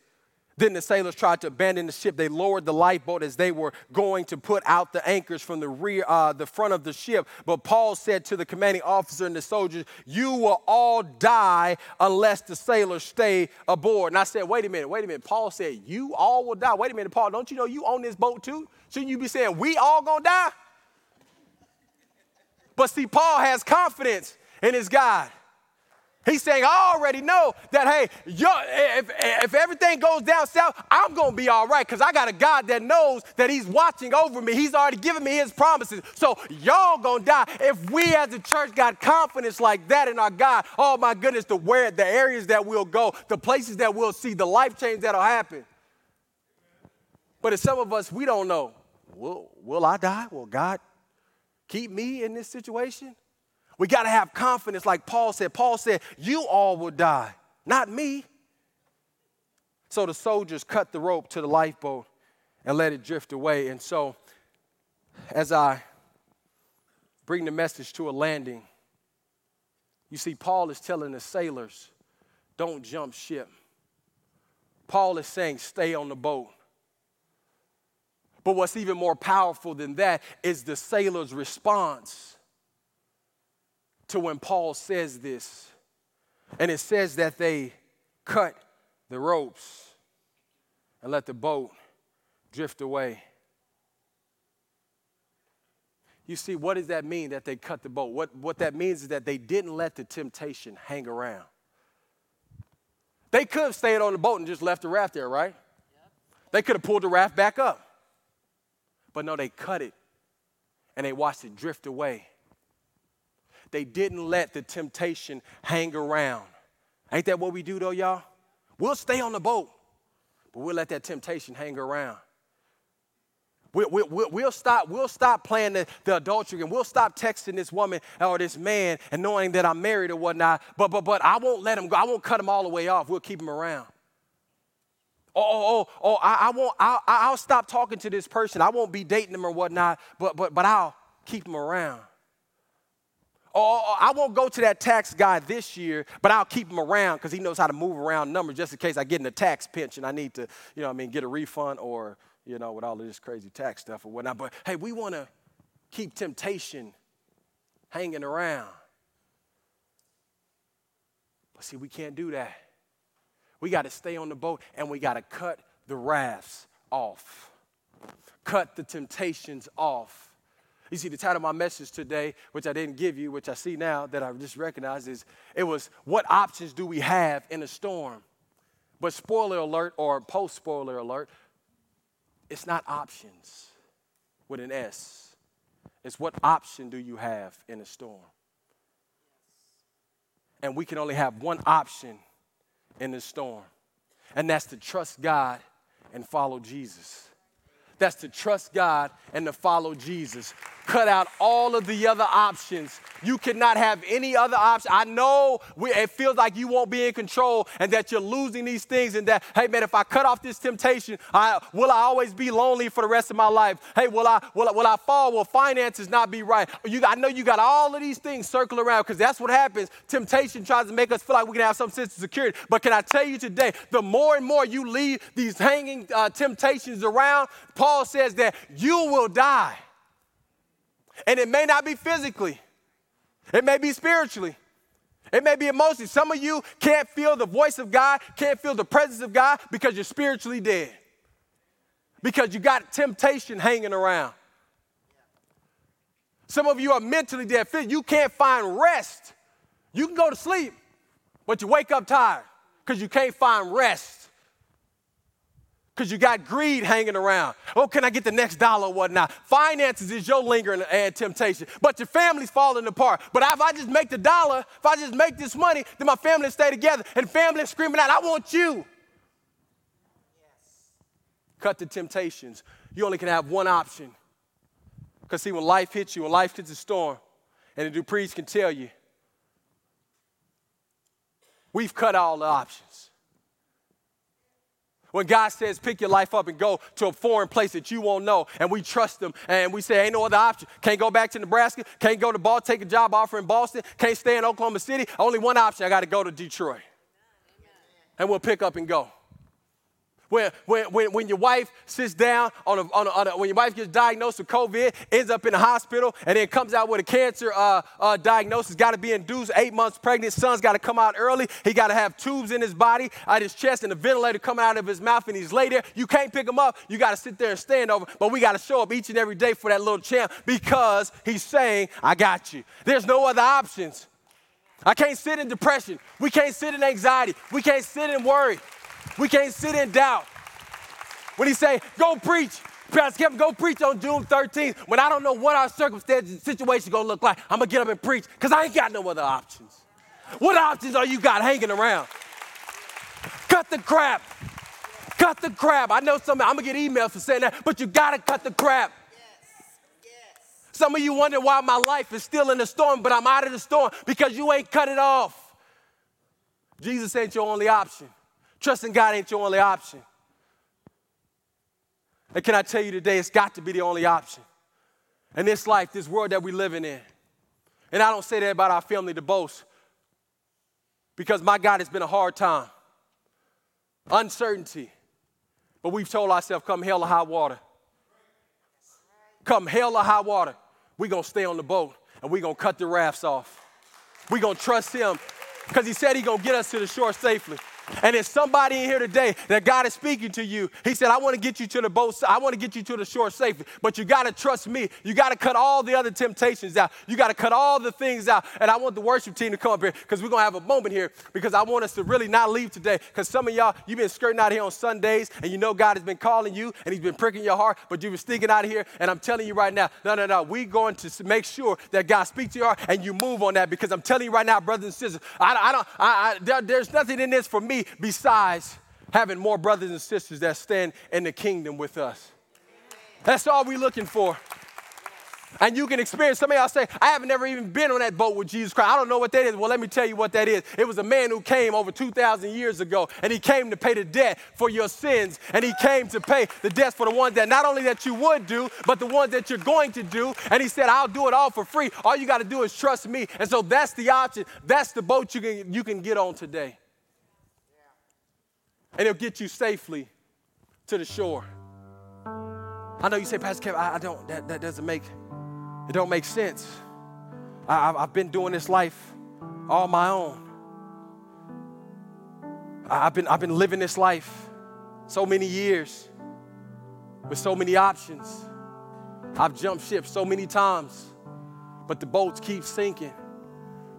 then the sailors tried to abandon the ship. They lowered the lifeboat as they were going to put out the anchors from the rear, uh, the front of the ship. But Paul said to the commanding officer and the soldiers, "You will all die unless the sailors stay aboard." And I said, "Wait a minute, wait a minute." Paul said, "You all will die." Wait a minute, Paul. Don't you know you own this boat too? Shouldn't you be saying we all gonna die? But see, Paul has confidence in his God. He's saying, I already know that, hey, if, if everything goes down south, I'm going to be all right because I got a God that knows that He's watching over me. He's already given me His promises. So y'all going to die. If we as a church got confidence like that in our God, oh my goodness, the where, the areas that we'll go, the places that we'll see, the life change that'll happen. But if some of us, we don't know, will, will I die? Will God keep me in this situation? We got to have confidence, like Paul said. Paul said, You all will die, not me. So the soldiers cut the rope to the lifeboat and let it drift away. And so, as I bring the message to a landing, you see, Paul is telling the sailors, Don't jump ship. Paul is saying, Stay on the boat. But what's even more powerful than that is the sailor's response to when Paul says this. And it says that they cut the ropes and let the boat drift away. You see, what does that mean that they cut the boat? What, what that means is that they didn't let the temptation hang around. They could have stayed on the boat and just left the raft there, right? Yep. They could have pulled the raft back up. But no, they cut it and they watched it drift away. They didn't let the temptation hang around. Ain't that what we do though, y'all? We'll stay on the boat, but we'll let that temptation hang around. We'll, we'll, we'll, stop, we'll stop playing the, the adultery and we'll stop texting this woman or this man and knowing that I'm married or whatnot, but, but, but I won't let him go. I won't cut him all the way off. We'll keep him around. Oh, oh, oh, oh I, I won't, I'll, I'll stop talking to this person. I won't be dating them or whatnot, but, but, but I'll keep them around. Oh, oh, oh, I won't go to that tax guy this year, but I'll keep him around because he knows how to move around numbers just in case I get in a tax pinch and I need to, you know, I mean, get a refund or, you know, with all of this crazy tax stuff or whatnot. But hey, we want to keep temptation hanging around. But see, we can't do that. We got to stay on the boat and we got to cut the rafts off, cut the temptations off you see, the title of my message today, which I didn't give you, which I see now that I just recognized, is it was What Options Do We Have in a Storm? But spoiler alert or post spoiler alert, it's not options with an S. It's what option do you have in a storm? And we can only have one option in the storm, and that's to trust God and follow Jesus. That's to trust God and to follow Jesus cut out all of the other options. You cannot have any other option. I know we, it feels like you won't be in control and that you're losing these things, and that, hey, man, if I cut off this temptation, I, will I always be lonely for the rest of my life? Hey, will I, will I, will I fall? Will finances not be right? You, I know you got all of these things circling around because that's what happens. Temptation tries to make us feel like we can have some sense of security. But can I tell you today, the more and more you leave these hanging uh, temptations around, Paul says that you will die. And it may not be physically, it may be spiritually. It may be emotionally. Some of you can't feel the voice of God, can't feel the presence of God because you're spiritually dead. Because you got temptation hanging around. Some of you are mentally dead. You can't find rest You can go to sleep, but you wake up tired because you can't find rest. Because you got greed hanging around. Oh, can I get the next dollar or whatnot? Finances is your lingering and temptation. But your family's falling apart. But if I just make the dollar, if I just make this money, then my family stay together. And family screaming out, I want you. Yes. Cut the temptations. You only can have one option. Because see, when life hits you, when life hits a storm, and the Duprees can tell you, we've cut all the options. When God says, pick your life up and go to a foreign place that you won't know, and we trust Him, and we say, ain't no other option. Can't go back to Nebraska, can't go to Ball, take a job offer in Boston, can't stay in Oklahoma City. Only one option, I got to go to Detroit. And we'll pick up and go. When, when, when, when your wife sits down on a, on, a, on a, when your wife gets diagnosed with COVID, ends up in the hospital, and then comes out with a cancer uh, uh, diagnosis, got to be induced, eight months pregnant, son's got to come out early. He got to have tubes in his body, at his chest, and a ventilator coming out of his mouth, and he's laid there. You can't pick him up. You got to sit there and stand over. But we got to show up each and every day for that little champ because he's saying, I got you. There's no other options. I can't sit in depression. We can't sit in anxiety. We can't sit in worry. We can't sit in doubt. When he say, go preach, Pastor Kevin, go preach on June 13th. When I don't know what our circumstances, situation gonna look like, I'm gonna get up and preach because I ain't got no other options. What options are you got hanging around? Cut the crap. Cut the crap. I know some, I'm gonna get emails for saying that, but you gotta cut the crap. Some of you wonder why my life is still in the storm, but I'm out of the storm because you ain't cut it off. Jesus ain't your only option. Trusting God ain't your only option. And can I tell you today, it's got to be the only option. In this life, this world that we're living in. And I don't say that about our family to boast, because my God, it's been a hard time, uncertainty. But we've told ourselves, come hell or high water. Come hell or high water, we're going to stay on the boat and we're going to cut the rafts off. We're going to trust Him because He said He's going to get us to the shore safely. And there's somebody in here today that God is speaking to you. He said, I want to get you to the boat, I want to get you to the shore safely. But you got to trust me. You got to cut all the other temptations out. You got to cut all the things out. And I want the worship team to come up here because we're going to have a moment here because I want us to really not leave today. Because some of y'all, you've been skirting out here on Sundays and you know God has been calling you and He's been pricking your heart, but you've been sneaking out of here. And I'm telling you right now, no, no, no. We're going to make sure that God speaks to your heart and you move on that because I'm telling you right now, brothers and sisters, I, I don't, I, I, there, there's nothing in this for me besides having more brothers and sisters that stand in the kingdom with us. That's all we're looking for. And you can experience, some of y'all say, I haven't ever even been on that boat with Jesus Christ. I don't know what that is. Well, let me tell you what that is. It was a man who came over 2,000 years ago, and he came to pay the debt for your sins, and he came to pay the debt for the ones that not only that you would do, but the ones that you're going to do. And he said, I'll do it all for free. All you got to do is trust me. And so that's the option. That's the boat you can, you can get on today and it'll get you safely to the shore. I know you say, Pastor Kevin, I, I don't, that, that doesn't make, it don't make sense. I, I've been doing this life all my own. I've been, I've been living this life so many years with so many options. I've jumped ship so many times, but the boats keep sinking,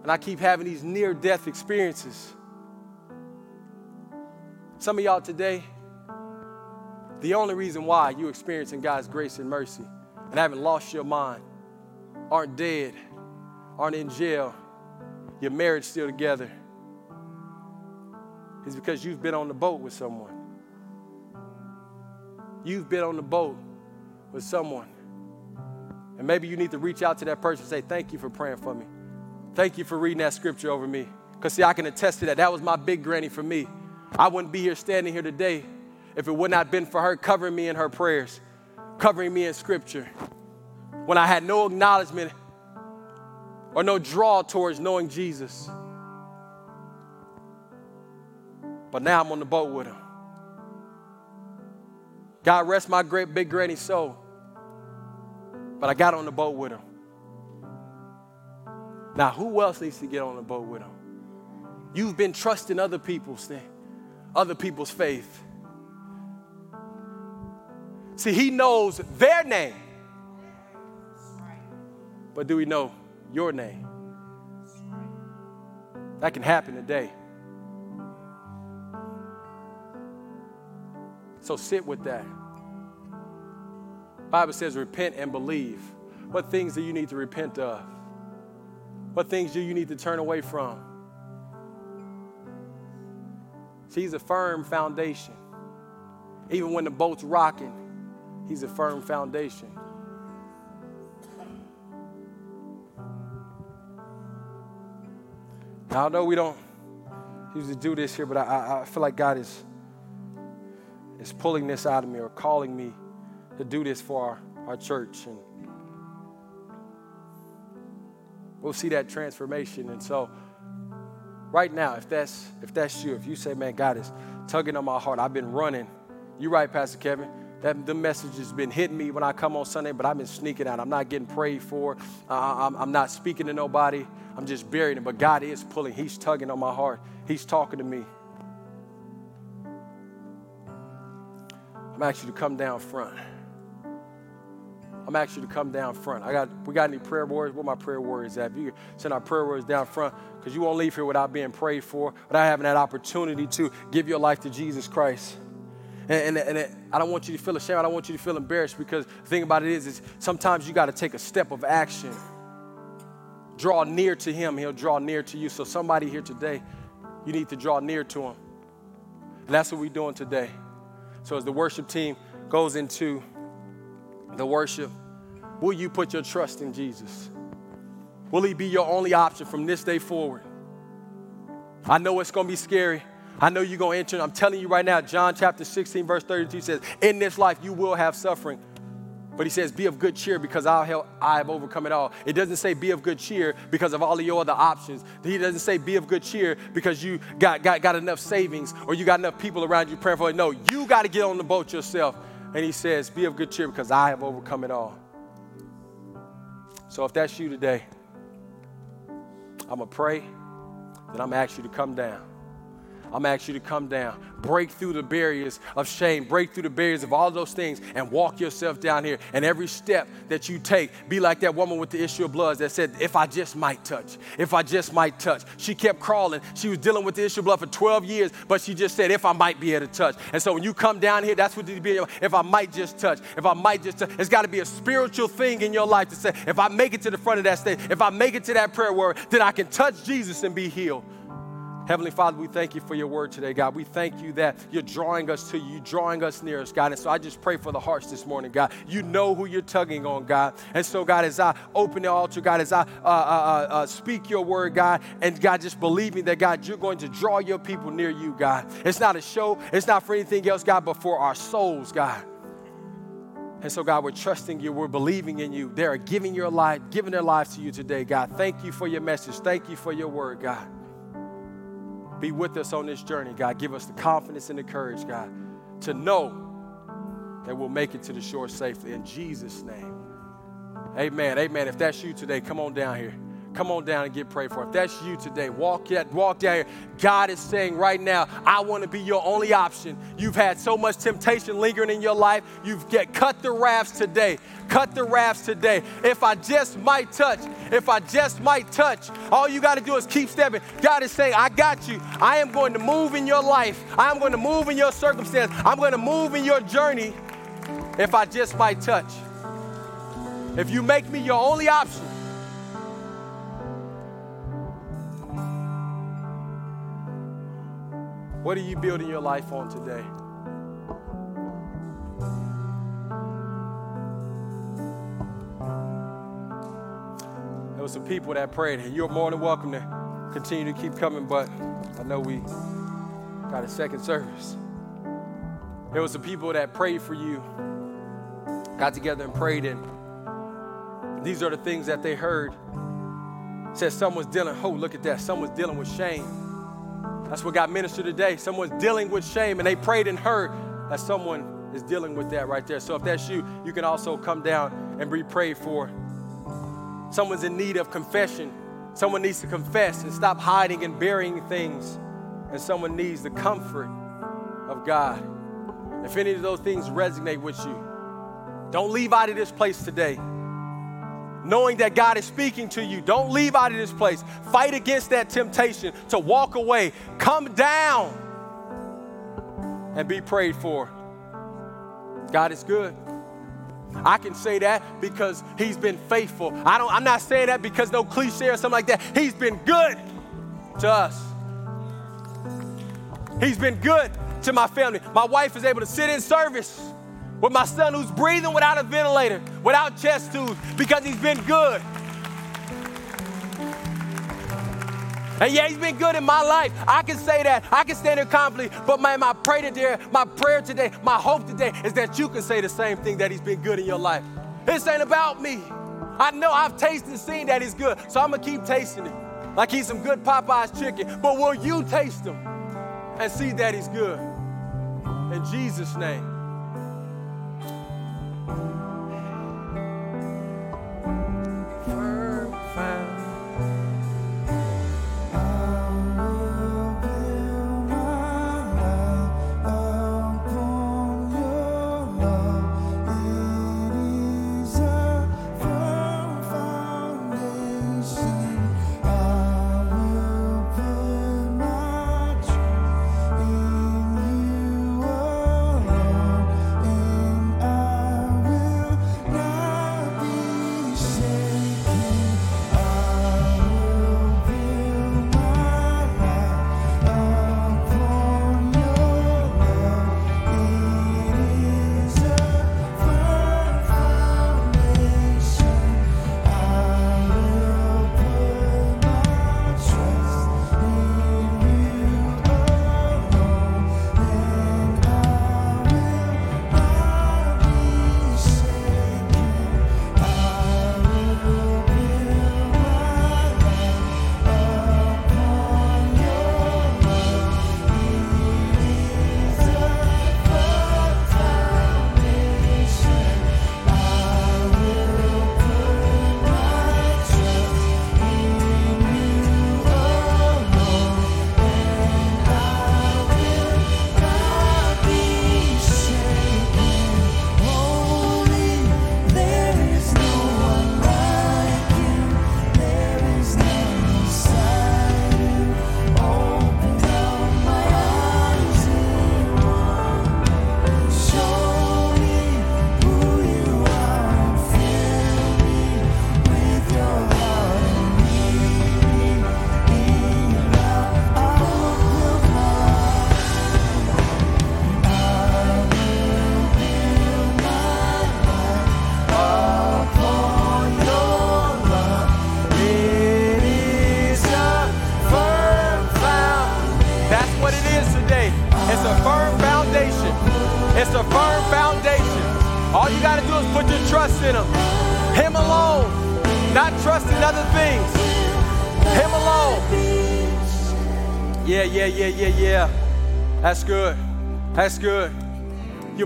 and I keep having these near death experiences. Some of y'all today, the only reason why you're experiencing God's grace and mercy and haven't lost your mind, aren't dead, aren't in jail, your marriage still together, is because you've been on the boat with someone. You've been on the boat with someone. And maybe you need to reach out to that person and say, Thank you for praying for me. Thank you for reading that scripture over me. Because, see, I can attest to that. That was my big granny for me. I wouldn't be here standing here today if it would not have been for her covering me in her prayers, covering me in scripture. When I had no acknowledgement or no draw towards knowing Jesus. But now I'm on the boat with him. God rest my great big granny soul. But I got on the boat with him. Now, who else needs to get on the boat with him? You've been trusting other people's thing other people's faith. See, he knows their name. But do we know your name? That can happen today. So sit with that. Bible says repent and believe. What things do you need to repent of? What things do you need to turn away from? He's a firm foundation. Even when the boat's rocking, he's a firm foundation. Now, I know we don't usually do this here, but I, I feel like God is, is pulling this out of me or calling me to do this for our, our church. And we'll see that transformation. And so, right now, if that's if that's you, if you say, "Man, God is tugging on my heart," I've been running. You're right, Pastor Kevin. That the message has been hitting me when I come on Sunday, but I've been sneaking out. I'm not getting prayed for. Uh, I'm, I'm not speaking to nobody. I'm just burying it. But God is pulling. He's tugging on my heart. He's talking to me. I'm asking you to come down front. I'm asking you to come down front. I got, we got any prayer warriors? Where my prayer warriors at? If you send our prayer warriors down front, because you won't leave here without being prayed for, without having that opportunity to give your life to Jesus Christ. And, and, and it, I don't want you to feel ashamed. I don't want you to feel embarrassed because the thing about it is, is sometimes you got to take a step of action. Draw near to Him, He'll draw near to you. So, somebody here today, you need to draw near to Him. And that's what we're doing today. So, as the worship team goes into the worship, will you put your trust in Jesus? Will He be your only option from this day forward? I know it's to be scary. I know you're to enter. I'm telling you right now, John chapter 16, verse 32 says, In this life you will have suffering. But he says, Be of good cheer because I'll help, I have overcome it all. It doesn't say be of good cheer because of all of your other options. He doesn't say be of good cheer because you got, got, got enough savings or you got enough people around you praying for it. No, you got to get on the boat yourself. And he says, Be of good cheer because I have overcome it all. So if that's you today, I'm going to pray, then I'm going to ask you to come down. I'm going to ask you to come down, break through the barriers of shame, break through the barriers of all those things, and walk yourself down here. And every step that you take, be like that woman with the issue of blood that said, If I just might touch, if I just might touch. She kept crawling. She was dealing with the issue of blood for 12 years, but she just said, If I might be able to touch. And so when you come down here, that's what you be. If I might just touch, if I might just touch. It's got to be a spiritual thing in your life to say, If I make it to the front of that stage, if I make it to that prayer word, then I can touch Jesus and be healed. Heavenly Father, we thank you for your word today, God. We thank you that you're drawing us to you, drawing us near us, God. And so I just pray for the hearts this morning, God. You know who you're tugging on, God. And so, God, as I open the altar, God, as I uh, uh, uh, uh speak your word, God, and God, just believe me that, God, you're going to draw your people near you, God. It's not a show, it's not for anything else, God, but for our souls, God. And so, God, we're trusting you. We're believing in you. They are giving your life, giving their lives to you today, God. Thank you for your message. Thank you for your word, God. Be with us on this journey, God. Give us the confidence and the courage, God, to know that we'll make it to the shore safely. In Jesus' name. Amen. Amen. If that's you today, come on down here. Come on down and get prayed for. If that's you today, walk, walk down here. God is saying right now, I want to be your only option. You've had so much temptation lingering in your life. You've get cut the rafts today. Cut the rafts today. If I just might touch, if I just might touch, all you got to do is keep stepping. God is saying, I got you. I am going to move in your life. I am going to move in your circumstance. I'm going to move in your journey if I just might touch. If you make me your only option, What are you building your life on today? There was some people that prayed, and you're more than welcome to continue to keep coming, but I know we got a second service. There was some people that prayed for you, got together and prayed, and these are the things that they heard. Said someone's dealing, oh, look at that, someone's dealing with shame. That's what got ministered today. Someone's dealing with shame and they prayed and heard that someone is dealing with that right there. So if that's you, you can also come down and be prayed for. Someone's in need of confession. Someone needs to confess and stop hiding and burying things. And someone needs the comfort of God. If any of those things resonate with you, don't leave out of this place today knowing that God is speaking to you. Don't leave out of this place. Fight against that temptation to walk away. Come down and be prayed for. God is good. I can say that because he's been faithful. I don't, I'm not saying that because no cliche or something like that. He's been good to us. He's been good to my family. My wife is able to sit in service with my son who's breathing without a ventilator, without chest tubes, because he's been good. And yeah, he's been good in my life. I can say that. I can stand there confidently. But my, my prayer today, my prayer today, my hope today is that you can say the same thing that he's been good in your life. This ain't about me. I know I've tasted and seen that he's good. So I'm gonna keep tasting it. Like he's some good Popeyes chicken. But will you taste him and see that he's good? In Jesus' name. That's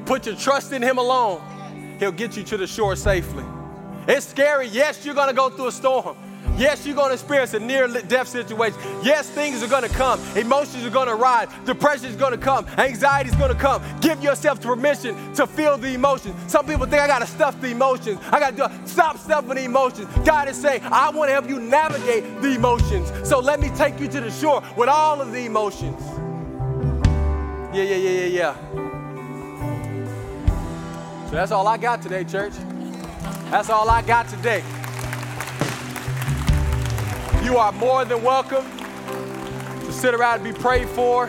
put your trust in Him alone, He'll get you to the shore safely. It's scary. Yes, you're going to go through a storm. Yes, you're going to experience a near death situation. Yes, things are going to come. Emotions are going to rise. Depression is going to come. Anxiety is going to come. Give yourself permission to feel the emotions. Some people think I got to stuff the emotions. I got to Stop stuffing the emotions. God is saying, I want to help you navigate the emotions. So let me take you to the shore with all of the emotions. Yeah, yeah, yeah, yeah, yeah. So that's all I got today, church. That's all I got today. You are more than welcome to sit around and be prayed for.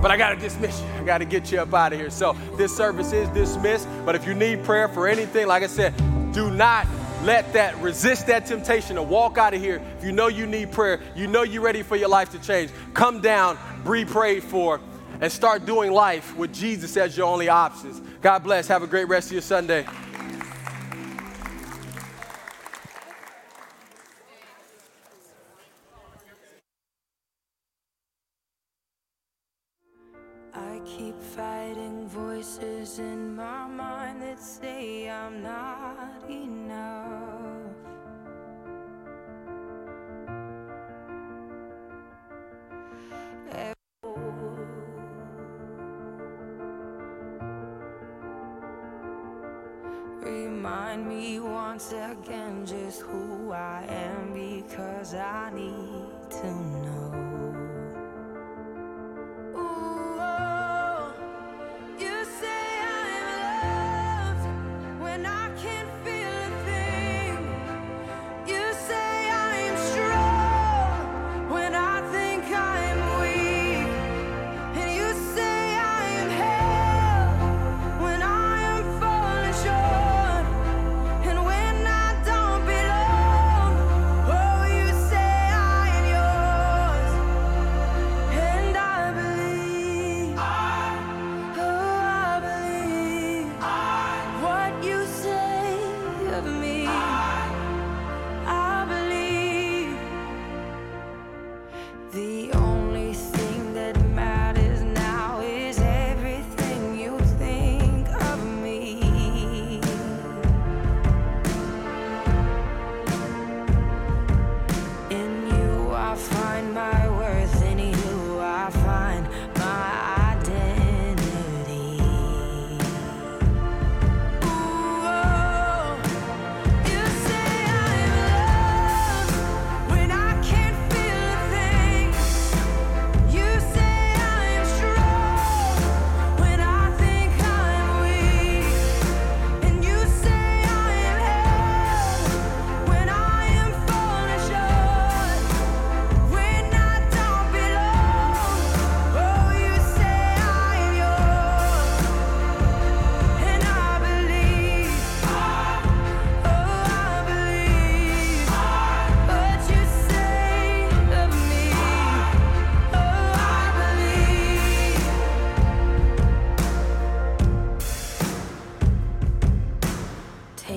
But I got to dismiss you. I got to get you up out of here. So this service is dismissed. But if you need prayer for anything, like I said, do not let that resist that temptation to walk out of here. If you know you need prayer, you know you're ready for your life to change, come down, be prayed for, and start doing life with Jesus as your only options. God bless. Have a great rest of your Sunday.